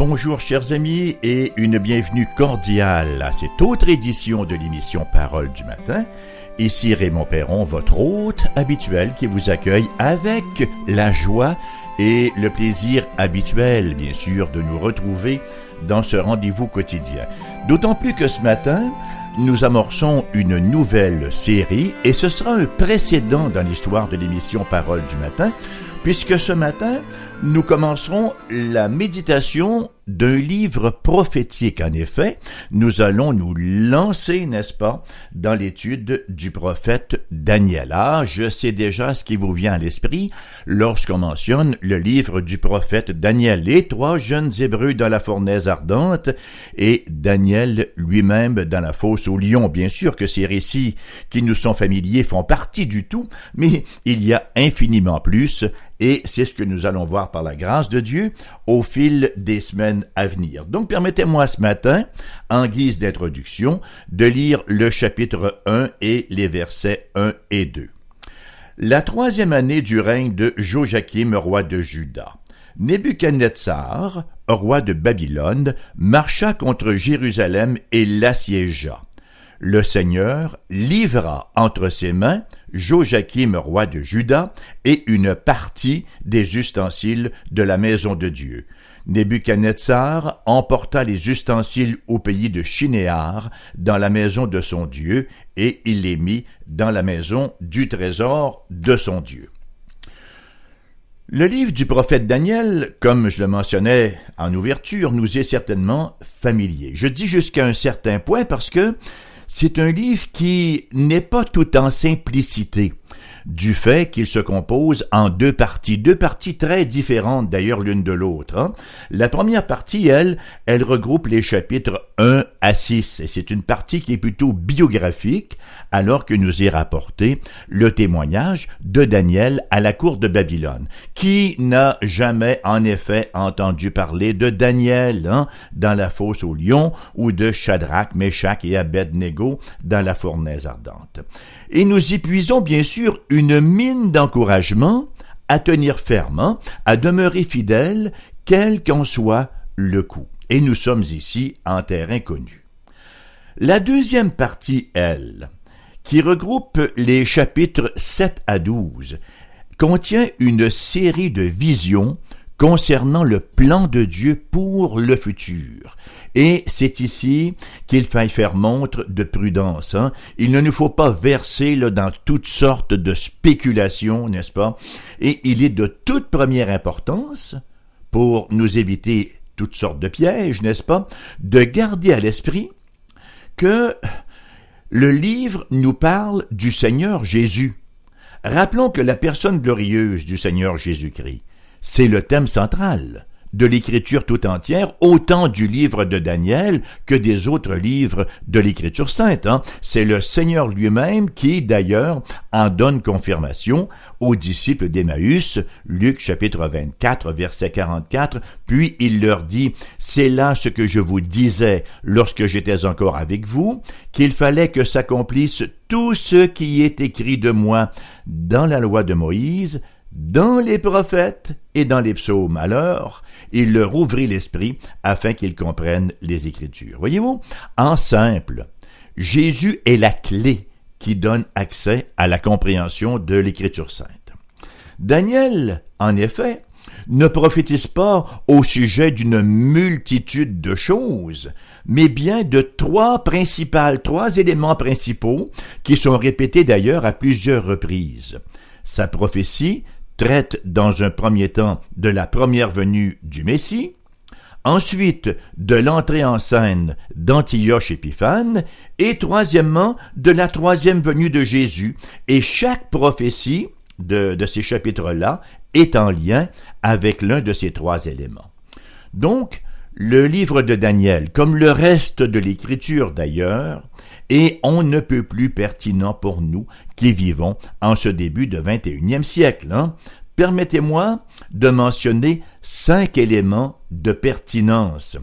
Bonjour chers amis et une bienvenue cordiale à cette autre édition de l'émission Parole du matin. Ici Raymond Perron, votre hôte habituel qui vous accueille avec la joie et le plaisir habituel, bien sûr, de nous retrouver dans ce rendez-vous quotidien. D'autant plus que ce matin, nous amorçons une nouvelle série et ce sera un précédent dans l'histoire de l'émission Parole du matin, puisque ce matin, nous commencerons la méditation d'un livre prophétique. En effet, nous allons nous lancer, n'est-ce pas, dans l'étude du prophète Daniel. Ah, je sais déjà ce qui vous vient à l'esprit lorsqu'on mentionne le livre du prophète Daniel. Les trois jeunes Hébreux dans la fournaise ardente et Daniel lui-même dans la fosse au lion. Bien sûr que ces récits qui nous sont familiers font partie du tout, mais il y a infiniment plus et c'est ce que nous allons voir par la grâce de Dieu au fil des semaines à venir. Donc permettez-moi ce matin, en guise d'introduction, de lire le chapitre 1 et les versets 1 et 2. La troisième année du règne de Joachim, roi de Juda. Nebuchadnezzar, roi de Babylone, marcha contre Jérusalem et l'assiégea. Le Seigneur livra entre ses mains Joachim, roi de Juda, et une partie des ustensiles de la maison de Dieu, Nebuchadnezzar emporta les ustensiles au pays de Chinéar, dans la maison de son Dieu, et il les mit dans la maison du trésor de son Dieu. Le livre du prophète Daniel, comme je le mentionnais en ouverture, nous est certainement familier. Je dis jusqu'à un certain point parce que c'est un livre qui n'est pas tout en simplicité du fait qu'il se compose en deux parties, deux parties très différentes d'ailleurs l'une de l'autre. Hein. La première partie, elle, elle regroupe les chapitres 1 à 6, et c'est une partie qui est plutôt biographique, alors que nous est rapporté le témoignage de Daniel à la cour de Babylone. Qui n'a jamais en effet entendu parler de Daniel hein, dans la fosse au lion ou de Shadrach, Meshach et Abednego dans la fournaise ardente? Et nous y puisons bien sûr une mine d'encouragement à tenir ferme, hein, à demeurer fidèle, quel qu'en soit le coup. Et nous sommes ici en terrain connu. La deuxième partie, elle, qui regroupe les chapitres 7 à 12, contient une série de visions concernant le plan de Dieu pour le futur. Et c'est ici qu'il faille faire montre de prudence. Hein. Il ne nous faut pas verser là, dans toutes sortes de spéculations, n'est-ce pas? Et il est de toute première importance, pour nous éviter toutes sortes de pièges, n'est-ce pas, de garder à l'esprit que le livre nous parle du Seigneur Jésus. Rappelons que la personne glorieuse du Seigneur Jésus-Christ c'est le thème central de l'écriture tout entière, autant du livre de Daniel que des autres livres de l'écriture sainte. Hein. C'est le Seigneur lui-même qui, d'ailleurs, en donne confirmation aux disciples d'Emmaüs, Luc chapitre 24, verset 44, puis il leur dit, c'est là ce que je vous disais lorsque j'étais encore avec vous, qu'il fallait que s'accomplisse tout ce qui est écrit de moi dans la loi de Moïse, dans les prophètes et dans les psaumes. Alors, il leur ouvrit l'esprit afin qu'ils comprennent les Écritures. Voyez-vous, en simple, Jésus est la clé qui donne accès à la compréhension de l'Écriture sainte. Daniel, en effet, ne prophétise pas au sujet d'une multitude de choses, mais bien de trois principales, trois éléments principaux qui sont répétés d'ailleurs à plusieurs reprises. Sa prophétie traite dans un premier temps de la première venue du Messie, ensuite de l'entrée en scène d'Antioche Épiphane, et troisièmement de la troisième venue de Jésus, et chaque prophétie de, de ces chapitres-là est en lien avec l'un de ces trois éléments. Donc, le livre de Daniel, comme le reste de l'écriture d'ailleurs, est on ne peut plus pertinent pour nous qui vivons en ce début de 21e siècle. Hein. Permettez-moi de mentionner cinq éléments de pertinence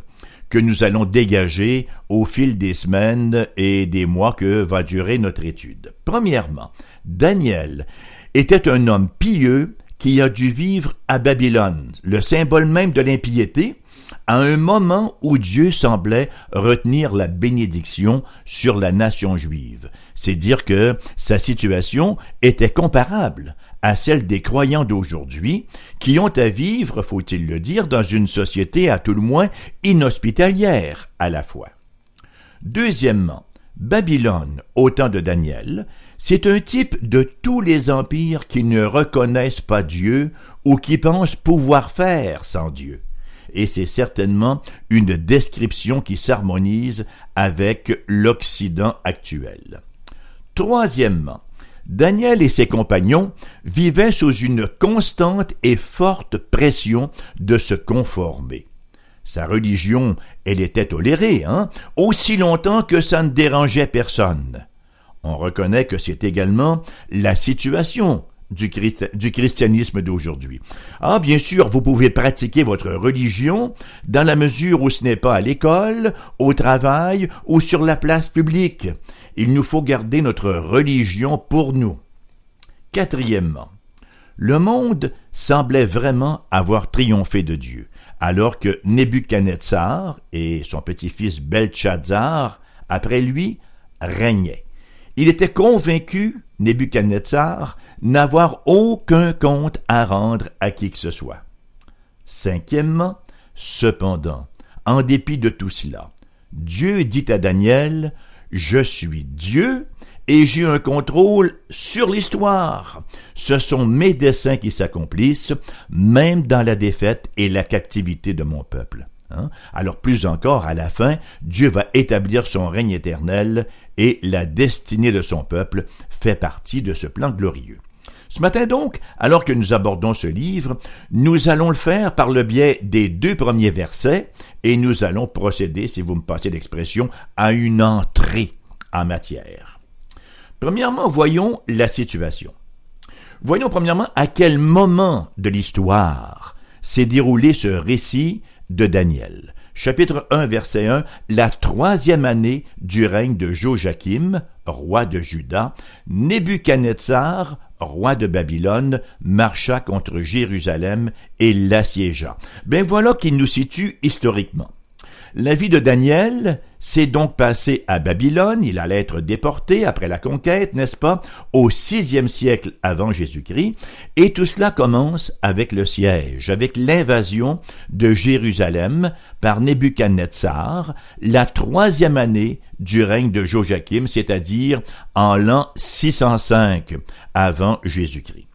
que nous allons dégager au fil des semaines et des mois que va durer notre étude. Premièrement, Daniel était un homme pieux qui a dû vivre à Babylone, le symbole même de l'impiété, à un moment où Dieu semblait retenir la bénédiction sur la nation juive. C'est dire que sa situation était comparable à celle des croyants d'aujourd'hui, qui ont à vivre, faut-il le dire, dans une société à tout le moins inhospitalière à la fois. Deuxièmement, Babylone, au temps de Daniel, c'est un type de tous les empires qui ne reconnaissent pas Dieu ou qui pensent pouvoir faire sans Dieu et c'est certainement une description qui s'harmonise avec l'Occident actuel. Troisièmement, Daniel et ses compagnons vivaient sous une constante et forte pression de se conformer. Sa religion, elle était tolérée, hein, aussi longtemps que ça ne dérangeait personne. On reconnaît que c'est également la situation du, christianisme d'aujourd'hui. Ah, bien sûr, vous pouvez pratiquer votre religion dans la mesure où ce n'est pas à l'école, au travail ou sur la place publique. Il nous faut garder notre religion pour nous. Quatrièmement, le monde semblait vraiment avoir triomphé de Dieu, alors que Nebuchadnezzar et son petit-fils Belshazzar, après lui, régnaient. Il était convaincu, Nebuchadnezzar, n'avoir aucun compte à rendre à qui que ce soit. Cinquièmement, cependant, en dépit de tout cela, Dieu dit à Daniel, Je suis Dieu et j'ai un contrôle sur l'histoire. Ce sont mes desseins qui s'accomplissent, même dans la défaite et la captivité de mon peuple. Hein? Alors plus encore, à la fin, Dieu va établir son règne éternel et la destinée de son peuple fait partie de ce plan glorieux. Ce matin donc, alors que nous abordons ce livre, nous allons le faire par le biais des deux premiers versets et nous allons procéder, si vous me passez l'expression, à une entrée en matière. Premièrement, voyons la situation. Voyons premièrement à quel moment de l'histoire s'est déroulé ce récit de Daniel. Chapitre 1, verset 1, la troisième année du règne de Joachim, roi de Juda, Nebuchadnezzar, roi de Babylone, marcha contre Jérusalem et l'assiégea. Ben voilà qui nous situe historiquement. La vie de Daniel s'est donc passée à Babylone, il allait être déporté après la conquête, n'est-ce pas, au sixième siècle avant Jésus-Christ, et tout cela commence avec le siège, avec l'invasion de Jérusalem par Nebuchadnezzar, la troisième année du règne de Joachim, c'est-à-dire en l'an 605 avant Jésus-Christ.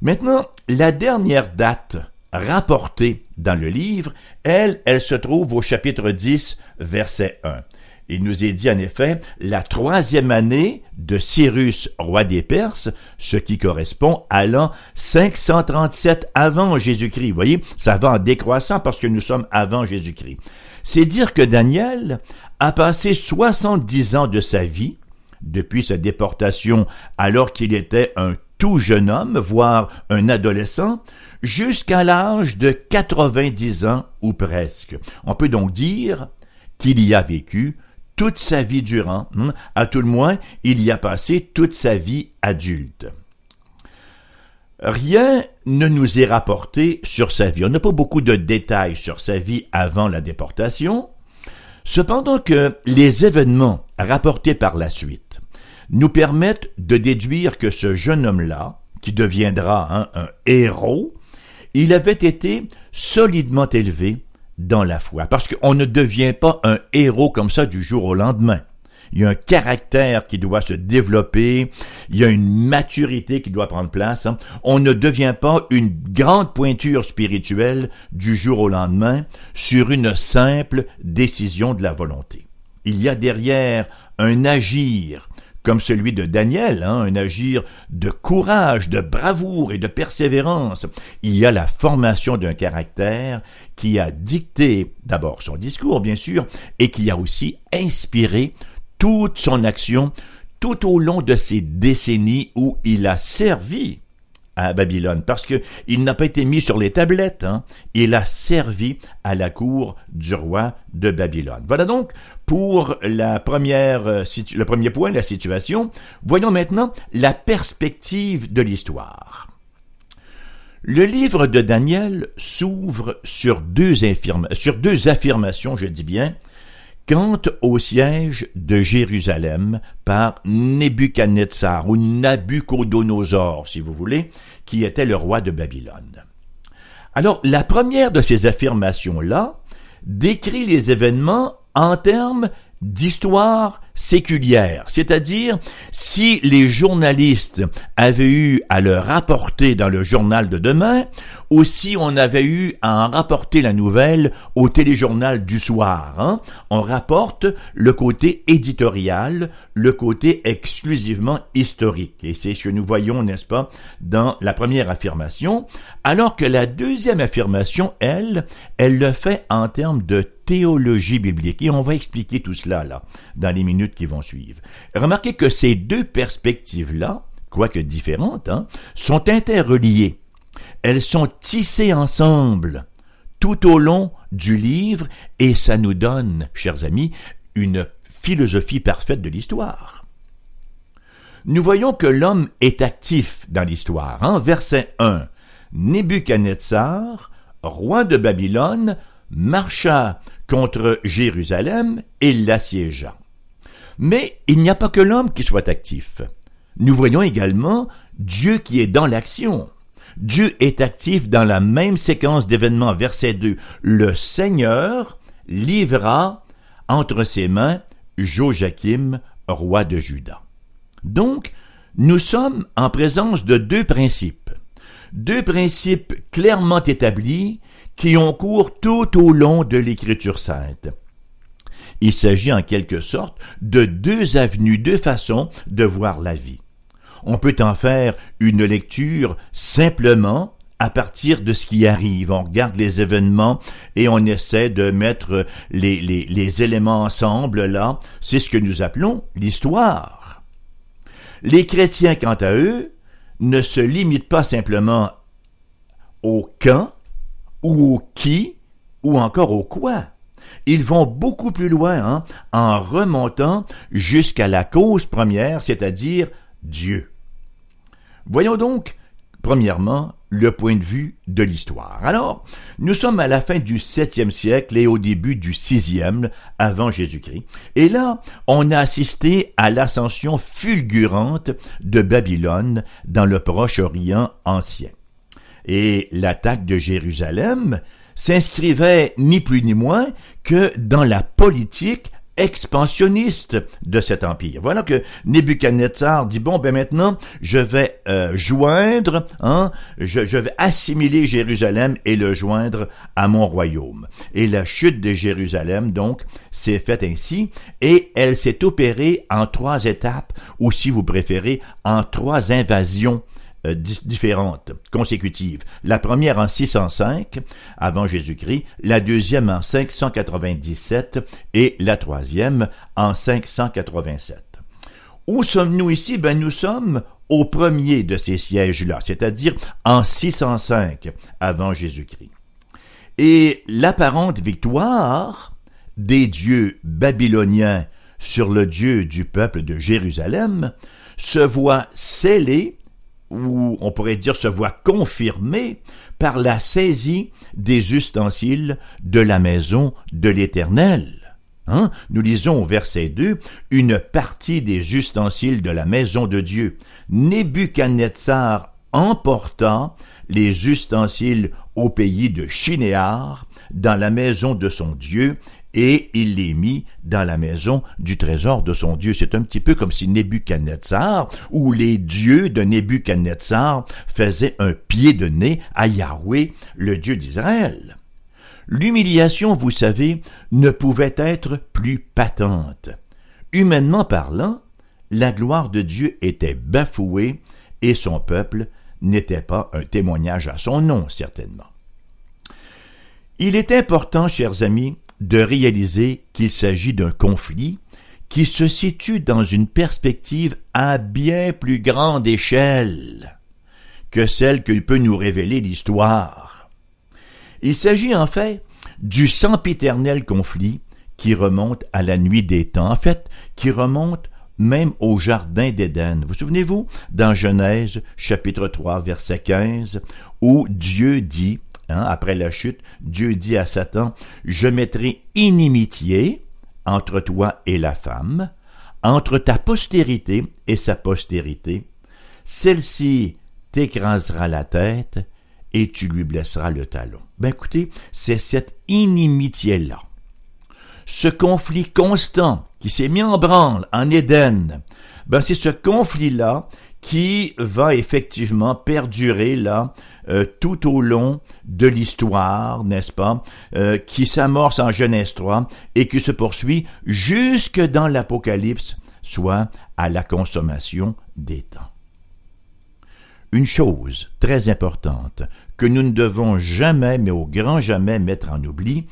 Maintenant, la dernière date rapportée dans le livre, elle, elle se trouve au chapitre 10, verset 1. Il nous est dit en effet la troisième année de Cyrus, roi des Perses, ce qui correspond à l'an 537 avant Jésus-Christ. Vous voyez, ça va en décroissant parce que nous sommes avant Jésus-Christ. C'est dire que Daniel a passé 70 ans de sa vie, depuis sa déportation alors qu'il était un tout jeune homme, voire un adolescent, jusqu'à l'âge de 90 ans ou presque. On peut donc dire qu'il y a vécu toute sa vie durant, hein, à tout le moins, il y a passé toute sa vie adulte. Rien ne nous est rapporté sur sa vie. On n'a pas beaucoup de détails sur sa vie avant la déportation. Cependant que les événements rapportés par la suite nous permettent de déduire que ce jeune homme-là, qui deviendra hein, un héros, il avait été solidement élevé dans la foi. Parce qu'on ne devient pas un héros comme ça du jour au lendemain. Il y a un caractère qui doit se développer, il y a une maturité qui doit prendre place. Hein. On ne devient pas une grande pointure spirituelle du jour au lendemain sur une simple décision de la volonté. Il y a derrière un agir, comme celui de Daniel, hein, un agir de courage, de bravoure et de persévérance. Il y a la formation d'un caractère qui a dicté d'abord son discours, bien sûr, et qui a aussi inspiré toute son action tout au long de ces décennies où il a servi à Babylone, parce que il n'a pas été mis sur les tablettes, hein. il a servi à la cour du roi de Babylone. Voilà donc pour la première, euh, le premier point, la situation. Voyons maintenant la perspective de l'histoire. Le livre de Daniel s'ouvre sur deux, sur deux affirmations, je dis bien, quant au siège de Jérusalem par Nebuchadnezzar ou Nabucodonosor, si vous voulez, qui était le roi de Babylone. Alors, la première de ces affirmations-là décrit les événements en termes d'histoire séculière, c'est-à-dire si les journalistes avaient eu à le rapporter dans le journal de demain, ou si on avait eu à en rapporter la nouvelle au téléjournal du soir. Hein. On rapporte le côté éditorial, le côté exclusivement historique. Et c'est ce que nous voyons, n'est-ce pas, dans la première affirmation, alors que la deuxième affirmation, elle, elle le fait en termes de théologie biblique. Et on va expliquer tout cela, là, dans les minutes qui vont suivre. Remarquez que ces deux perspectives-là, quoique différentes, hein, sont interreliées. Elles sont tissées ensemble tout au long du livre et ça nous donne, chers amis, une philosophie parfaite de l'histoire. Nous voyons que l'homme est actif dans l'histoire. Hein? Verset 1. Nebuchadnezzar, roi de Babylone, marcha contre Jérusalem et l'assiégea. Mais il n'y a pas que l'homme qui soit actif. Nous voyons également Dieu qui est dans l'action. Dieu est actif dans la même séquence d'événements. Verset 2. Le Seigneur livra entre ses mains Joachim, roi de Juda. Donc, nous sommes en présence de deux principes. Deux principes clairement établis qui ont cours tout au long de l'Écriture sainte. Il s'agit en quelque sorte de deux avenues, deux façons de voir la vie. On peut en faire une lecture simplement à partir de ce qui arrive. On regarde les événements et on essaie de mettre les, éléments ensemble là. C'est ce que nous appelons l'histoire. Les chrétiens, quant à eux, ne se limitent pas simplement au quand ou au qui ou encore au quoi. Ils vont beaucoup plus loin hein, en remontant jusqu'à la cause première, c'est-à-dire Dieu. Voyons donc, premièrement, le point de vue de l'histoire. Alors, nous sommes à la fin du septième siècle et au début du sixième avant Jésus-Christ. Et là, on a assisté à l'ascension fulgurante de Babylone dans le Proche-Orient ancien. Et l'attaque de Jérusalem s'inscrivait ni plus ni moins que dans la politique expansionniste de cet empire. Voilà que Nebuchadnezzar dit bon ben maintenant je vais euh, joindre, hein, je, je, vais assimiler Jérusalem et le joindre à mon royaume. Et la chute de Jérusalem donc s'est faite ainsi et elle s'est opérée en trois étapes ou si vous préférez en trois invasions euh, différentes, consécutives. La première en 605 avant Jésus-Christ, la deuxième en 597 et la troisième en 587. Où sommes-nous ici? Ben, nous sommes au premier de ces sièges-là, c'est-à-dire en 605 avant Jésus-Christ. Et l'apparente victoire des dieux babyloniens sur le Dieu du peuple de Jérusalem se voit scellée ou on pourrait dire se voit confirmé par la saisie des ustensiles de la maison de l'Éternel. Hein? Nous lisons au verset 2 une partie des ustensiles de la maison de Dieu. Nebuchadnezzar emporta les ustensiles au pays de Chinéar, dans la maison de son Dieu, et il les mit dans la maison du trésor de son Dieu. C'est un petit peu comme si Nebuchadnezzar ou les dieux de Nebuchadnezzar faisaient un pied de nez à Yahweh, le Dieu d'Israël. L'humiliation, vous savez, ne pouvait être plus patente. Humainement parlant, la gloire de Dieu était bafouée et son peuple n'était pas un témoignage à son nom, certainement. Il est important, chers amis, de réaliser qu'il s'agit d'un conflit qui se situe dans une perspective à bien plus grande échelle que celle que peut nous révéler l'histoire. Il s'agit en fait du sempiternel conflit qui remonte à la nuit des temps, en fait, qui remonte même au jardin d'Éden. Vous souvenez-vous, dans Genèse chapitre 3 verset 15, où Dieu dit, hein, après la chute, Dieu dit à Satan, je mettrai inimitié entre toi et la femme, entre ta postérité et sa postérité, celle-ci t'écrasera la tête et tu lui blesseras le talon. Ben écoutez, c'est cette inimitié-là, ce conflit constant qui s'est mis en branle en Éden, ben c'est ce conflit-là qui va effectivement perdurer là euh, tout au long de l'histoire, n'est-ce pas, euh, qui s'amorce en Genèse 3 et qui se poursuit jusque dans l'Apocalypse, soit à la consommation des temps. Une chose très importante que nous ne devons jamais, mais au grand jamais mettre en oubli,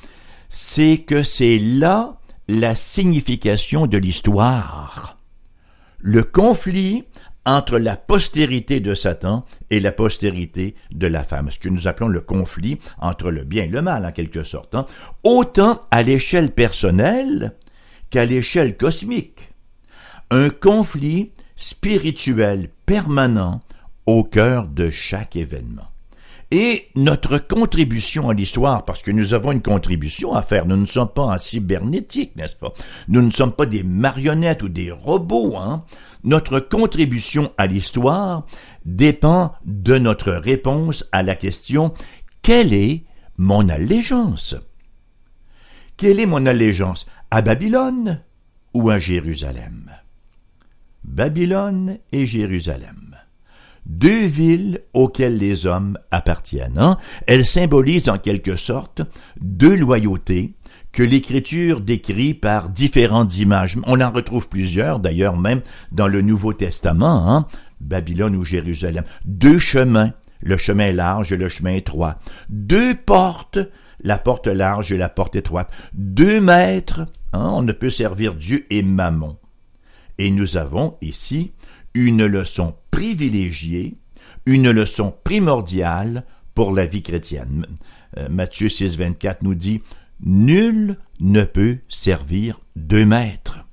c'est que c'est là la signification de l'histoire. Le conflit entre la postérité de Satan et la postérité de la femme, ce que nous appelons le conflit entre le bien et le mal en quelque sorte, hein. autant à l'échelle personnelle qu'à l'échelle cosmique. Un conflit spirituel permanent au cœur de chaque événement. Et notre contribution à l'histoire, parce que nous avons une contribution à faire, nous ne sommes pas en cybernétique, n'est-ce pas? Nous ne sommes pas des marionnettes ou des robots, hein? Notre contribution à l'histoire dépend de notre réponse à la question quelle est mon allégeance? Quelle est mon allégeance? À Babylone ou à Jérusalem? Babylone et Jérusalem deux villes auxquelles les hommes appartiennent. Hein? Elles symbolisent en quelque sorte deux loyautés que l'Écriture décrit par différentes images. On en retrouve plusieurs, d'ailleurs même dans le Nouveau Testament, hein? Babylone ou Jérusalem. Deux chemins, le chemin large et le chemin étroit. Deux portes, la porte large et la porte étroite. Deux maîtres, hein? on ne peut servir Dieu et Mammon. Et nous avons ici une leçon privilégiée, une leçon primordiale pour la vie chrétienne. Euh, Matthieu 6, 24 nous dit Nul ne peut servir deux maîtres,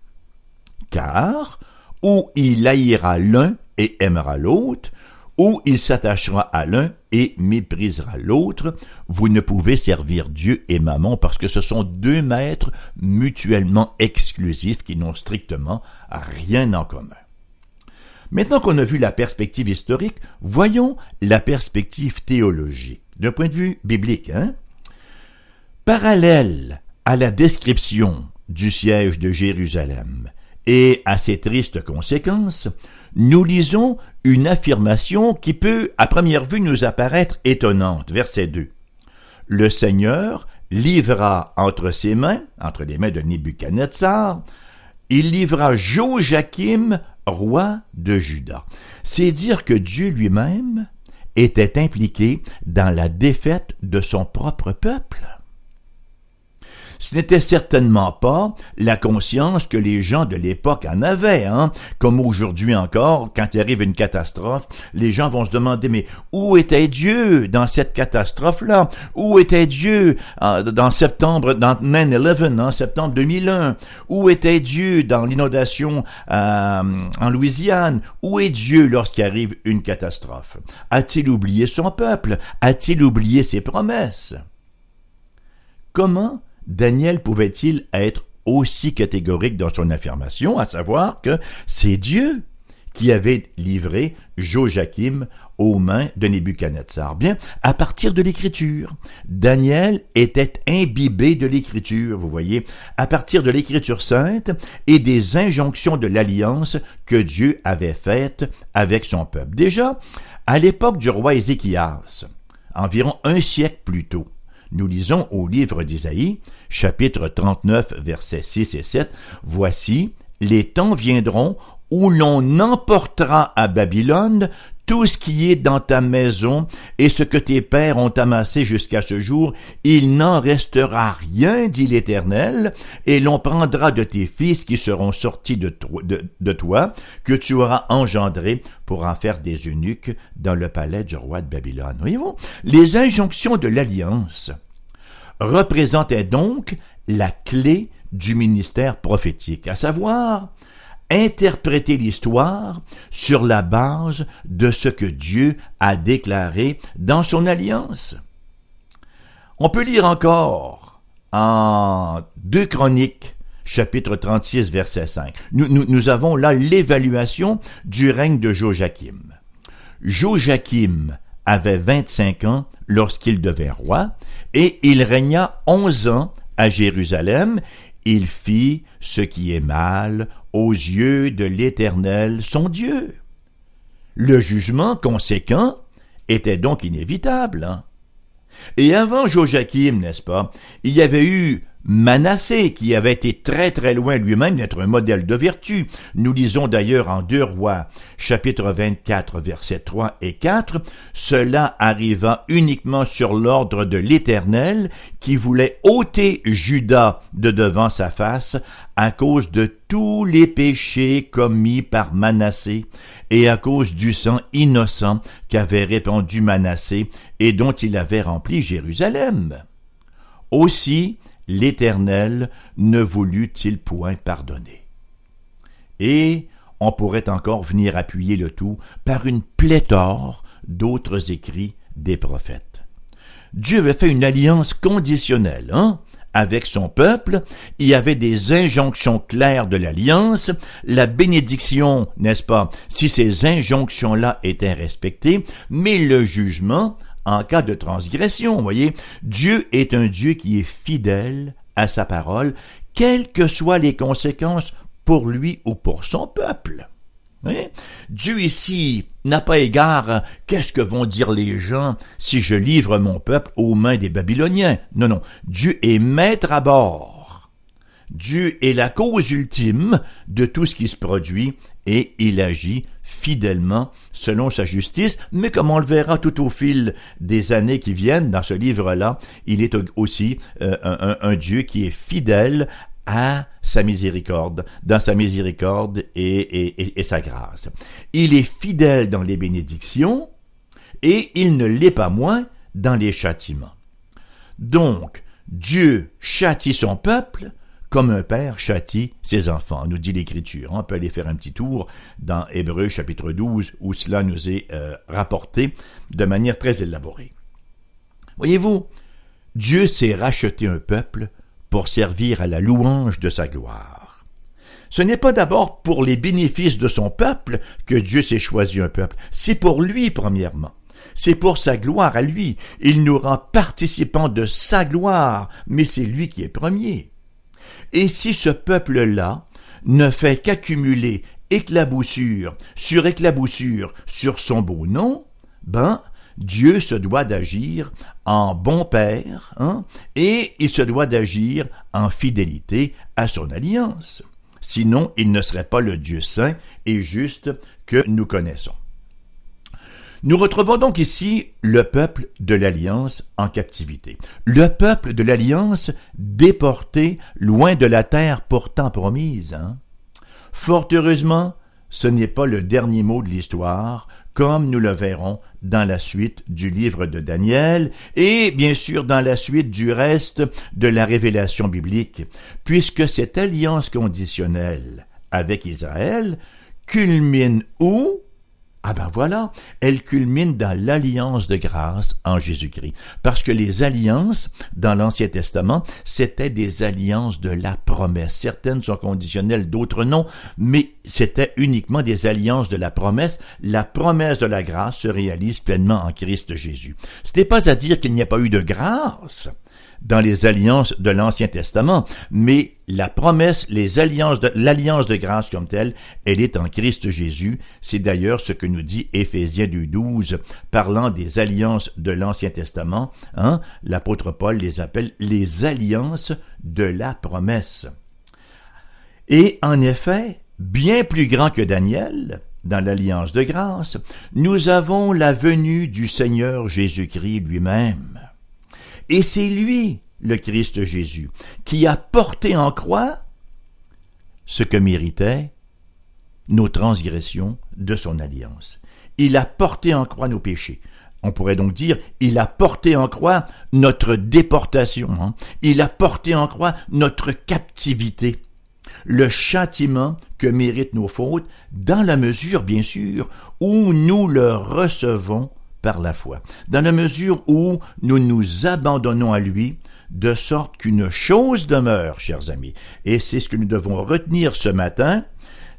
car ou il haïra l'un et aimera l'autre, ou il s'attachera à l'un et méprisera l'autre. Vous ne pouvez servir Dieu et Maman parce que ce sont deux maîtres mutuellement exclusifs qui n'ont strictement rien en commun. Maintenant qu'on a vu la perspective historique, voyons la perspective théologique, d'un point de vue biblique. Hein? Parallèle à la description du siège de Jérusalem et à ses tristes conséquences, nous lisons une affirmation qui peut, à première vue, nous apparaître étonnante. Verset 2. Le Seigneur livra entre ses mains, entre les mains de Nebuchadnezzar, il livra Joachim roi de Juda. C'est dire que Dieu lui-même était impliqué dans la défaite de son propre peuple. Ce n'était certainement pas la conscience que les gens de l'époque en avaient, hein? Comme aujourd'hui encore, quand il arrive une catastrophe, les gens vont se demander, mais où était Dieu dans cette catastrophe-là? Où était Dieu euh, dans septembre, dans 9-11, en septembre 2001? Où était Dieu dans l'inondation euh, en Louisiane? Où est Dieu lorsqu'il arrive une catastrophe? A-t-il oublié son peuple? A-t-il oublié ses promesses? Comment Daniel pouvait-il être aussi catégorique dans son affirmation, à savoir que c'est Dieu qui avait livré Joachim aux mains de Nebuchadnezzar? Bien, à partir de l'écriture, Daniel était imbibé de l'écriture, vous voyez, à partir de l'écriture sainte et des injonctions de l'alliance que Dieu avait faites avec son peuple. Déjà, à l'époque du roi Ézéchias, environ un siècle plus tôt, nous lisons au livre d'Isaïe, chapitre 39, versets 6 et 7, Voici, les temps viendront où l'on emportera à Babylone tout ce qui est dans ta maison et ce que tes pères ont amassé jusqu'à ce jour, il n'en restera rien, dit l'Éternel, et l'on prendra de tes fils qui seront sortis de, toi, que tu auras engendrés pour en faire des eunuques dans le palais du roi de Babylone. Voyez-vous, les injonctions de l'alliance représentaient donc la clé du ministère prophétique, à savoir interpréter l'histoire sur la base de ce que Dieu a déclaré dans son alliance. On peut lire encore en deux chroniques chapitre 36, verset 5. Nous, nous, nous avons là l'évaluation du règne de Joachim. Joachim avait 25 ans lorsqu'il devint roi, et il régna 11 ans à Jérusalem. Il fit ce qui est mal aux yeux de l'Éternel, son Dieu. Le jugement conséquent était donc inévitable. Hein. Et avant Joachim, n'est-ce pas, il y avait eu Manassé, qui avait été très très loin lui-même d'être un modèle de vertu. Nous lisons d'ailleurs en Deux Rois, chapitre 24, versets 3 et 4, Cela arriva uniquement sur l'ordre de l'Éternel, qui voulait ôter Judas de devant sa face à cause de tous les péchés commis par Manassé et à cause du sang innocent qu'avait répandu Manassé et dont il avait rempli Jérusalem. Aussi, l'Éternel ne voulut-il point pardonner. Et on pourrait encore venir appuyer le tout par une pléthore d'autres écrits des prophètes. Dieu avait fait une alliance conditionnelle, hein? Avec son peuple, il y avait des injonctions claires de l'alliance, la bénédiction, n'est-ce pas, si ces injonctions-là étaient respectées, mais le jugement en cas de transgression. Voyez, Dieu est un Dieu qui est fidèle à sa parole, quelles que soient les conséquences pour lui ou pour son peuple. Dieu ici n'a pas égard qu'est-ce que vont dire les gens si je livre mon peuple aux mains des Babyloniens? Non, non, Dieu est maître à bord. Dieu est la cause ultime de tout ce qui se produit et il agit fidèlement selon sa justice, mais comme on le verra tout au fil des années qui viennent dans ce livre-là, il est aussi euh, un, Dieu qui est fidèle à sa miséricorde, dans sa miséricorde et, et sa grâce. Il est fidèle dans les bénédictions et il ne l'est pas moins dans les châtiments. Donc, Dieu châtie son peuple comme un père châtie ses enfants, nous dit l'Écriture. On peut aller faire un petit tour dans Hébreu chapitre 12 où cela nous est euh, rapporté de manière très élaborée. Voyez-vous, Dieu s'est racheté un peuple pour servir à la louange de sa gloire. Ce n'est pas d'abord pour les bénéfices de son peuple que Dieu s'est choisi un peuple, c'est pour lui premièrement. C'est pour sa gloire à lui. Il nous rend participants de sa gloire, mais c'est lui qui est premier. Et si ce peuple-là ne fait qu'accumuler éclaboussure sur éclaboussure sur son beau nom, ben, Dieu se doit d'agir en bon père, hein, et il se doit d'agir en fidélité à son alliance. Sinon, il ne serait pas le Dieu saint et juste que nous connaissons. Nous retrouvons donc ici le peuple de l'Alliance en captivité. Le peuple de l'Alliance déporté loin de la terre pourtant promise. Hein. Fort heureusement, ce n'est pas le dernier mot de l'histoire, comme nous le verrons dans la suite du livre de Daniel et bien sûr dans la suite du reste de la révélation biblique, puisque cette alliance conditionnelle avec Israël culmine où? Ah ben voilà, elle culmine dans l'alliance de grâce en Jésus-Christ. Parce que les alliances dans l'Ancien Testament, c'était des alliances de la promesse. Certaines sont conditionnelles, d'autres non, mais c'était uniquement des alliances de la promesse. La promesse de la grâce se réalise pleinement en Christ Jésus. Ce n'est pas à dire qu'il n'y a pas eu de grâce dans les alliances de l'Ancien Testament, mais la promesse, les alliances l'alliance de grâce comme telle, elle est en Christ Jésus. C'est d'ailleurs ce que nous dit Éphésiens 2.12, parlant des alliances de l'Ancien Testament, hein, l'apôtre Paul les appelle les alliances de la promesse. Et en effet, bien plus grand que Daniel, dans l'alliance de grâce, nous avons la venue du Seigneur Jésus-Christ lui-même. Et c'est lui, le Christ Jésus, qui a porté en croix ce que méritaient nos transgressions de son alliance. Il a porté en croix nos péchés. On pourrait donc dire, il a porté en croix notre déportation. Hein. Il a porté en croix notre captivité. le châtiment que méritent nos fautes, dans la mesure, bien sûr, où nous le recevons par la foi, dans la mesure où nous nous abandonnons à lui, de sorte qu'une chose demeure, chers amis, et c'est ce que nous devons retenir ce matin,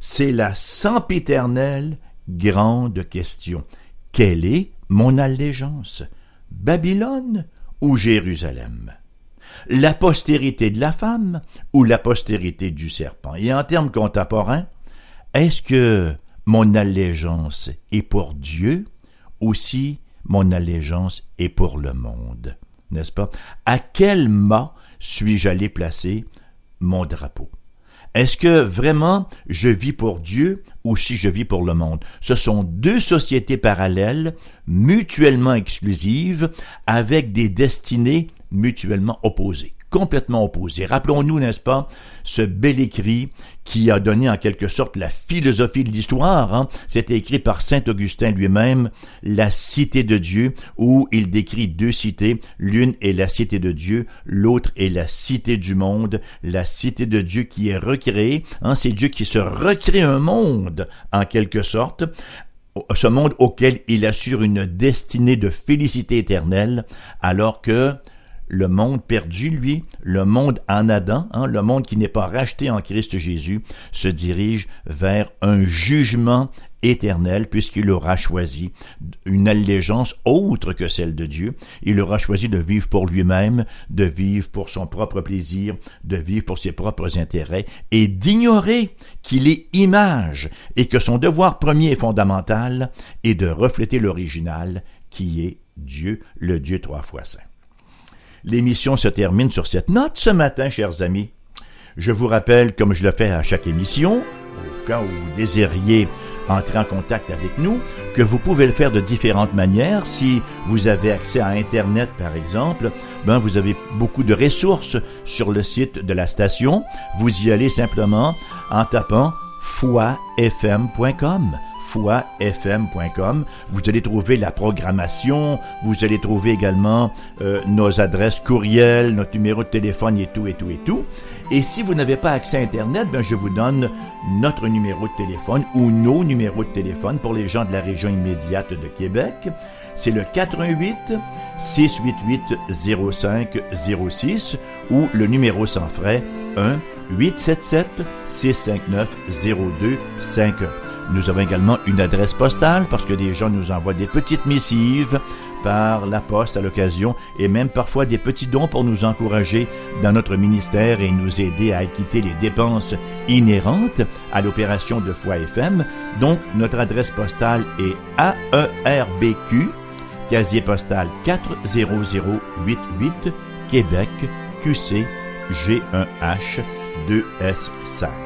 c'est la sempiternelle grande question. Quelle est mon allégeance? Babylone ou Jérusalem? La postérité de la femme ou la postérité du serpent? Et en termes contemporains, est-ce que mon allégeance est pour Dieu ou si mon allégeance est pour le monde N'est-ce pas? À quel mât suis-je allé placer mon drapeau? Est-ce que vraiment je vis pour Dieu ou si je vis pour le monde? Ce sont deux sociétés parallèles, mutuellement exclusives, avec des destinées mutuellement opposées complètement opposés. Rappelons-nous, n'est-ce pas, ce bel écrit qui a donné en quelque sorte la philosophie de l'histoire. Hein? C'était écrit par Saint Augustin lui-même, La cité de Dieu, où il décrit deux cités. L'une est la cité de Dieu, l'autre est la cité du monde. La cité de Dieu qui est recréée. Hein? C'est Dieu qui se recrée un monde, en quelque sorte, ce monde auquel il assure une destinée de félicité éternelle, alors que le monde perdu, lui, le monde en Adam, hein, le monde qui n'est pas racheté en Christ Jésus, se dirige vers un jugement éternel puisqu'il aura choisi une allégeance autre que celle de Dieu. Il aura choisi de vivre pour lui-même, de vivre pour son propre plaisir, de vivre pour ses propres intérêts et d'ignorer qu'il est image et que son devoir premier et fondamental est de refléter l'original qui est Dieu, le Dieu trois fois saint. L'émission se termine sur cette note ce matin, chers amis. Je vous rappelle, comme je le fais à chaque émission, au cas où vous désiriez entrer en contact avec nous, que vous pouvez le faire de différentes manières. Si vous avez accès à Internet, par exemple, ben, vous avez beaucoup de ressources sur le site de la station. Vous y allez simplement en tapant foifm.com fm.com. Vous allez trouver la programmation, vous allez trouver également euh, nos adresses courriel, notre numéro de téléphone et tout et tout et tout. Et si vous n'avez pas accès à Internet, ben je vous donne notre numéro de téléphone ou nos numéros de téléphone pour les gens de la région immédiate de Québec. C'est le 88 688 0506 ou le numéro sans frais 1 877 659 0251. Nous avons également une adresse postale parce que des gens nous envoient des petites missives par la poste à l'occasion et même parfois des petits dons pour nous encourager dans notre ministère et nous aider à acquitter les dépenses inhérentes à l'opération de Foi FM. Donc notre adresse postale est AERBQ, casier postal 40088, Québec, QC G1H 2S5.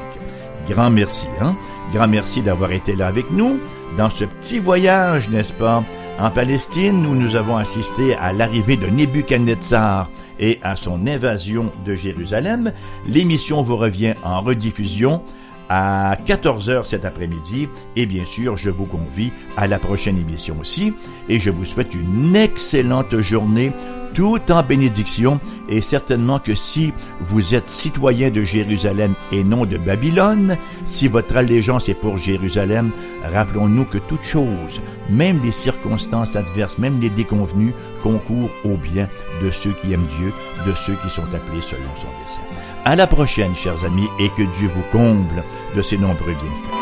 Grand merci, hein? Grand merci d'avoir été là avec nous dans ce petit voyage, n'est-ce pas, en Palestine où nous avons assisté à l'arrivée de Nebuchadnezzar et à son invasion de Jérusalem. L'émission vous revient en rediffusion à 14h cet après-midi et bien sûr je vous convie à la prochaine émission aussi et je vous souhaite une excellente journée tout en bénédiction, et certainement que si vous êtes citoyen de Jérusalem et non de Babylone, si votre allégeance est pour Jérusalem, rappelons-nous que toute chose, même les circonstances adverses, même les déconvenus, concourent au bien de ceux qui aiment Dieu, de ceux qui sont appelés selon son dessein. À la prochaine, chers amis, et que Dieu vous comble de ses nombreux bienfaits.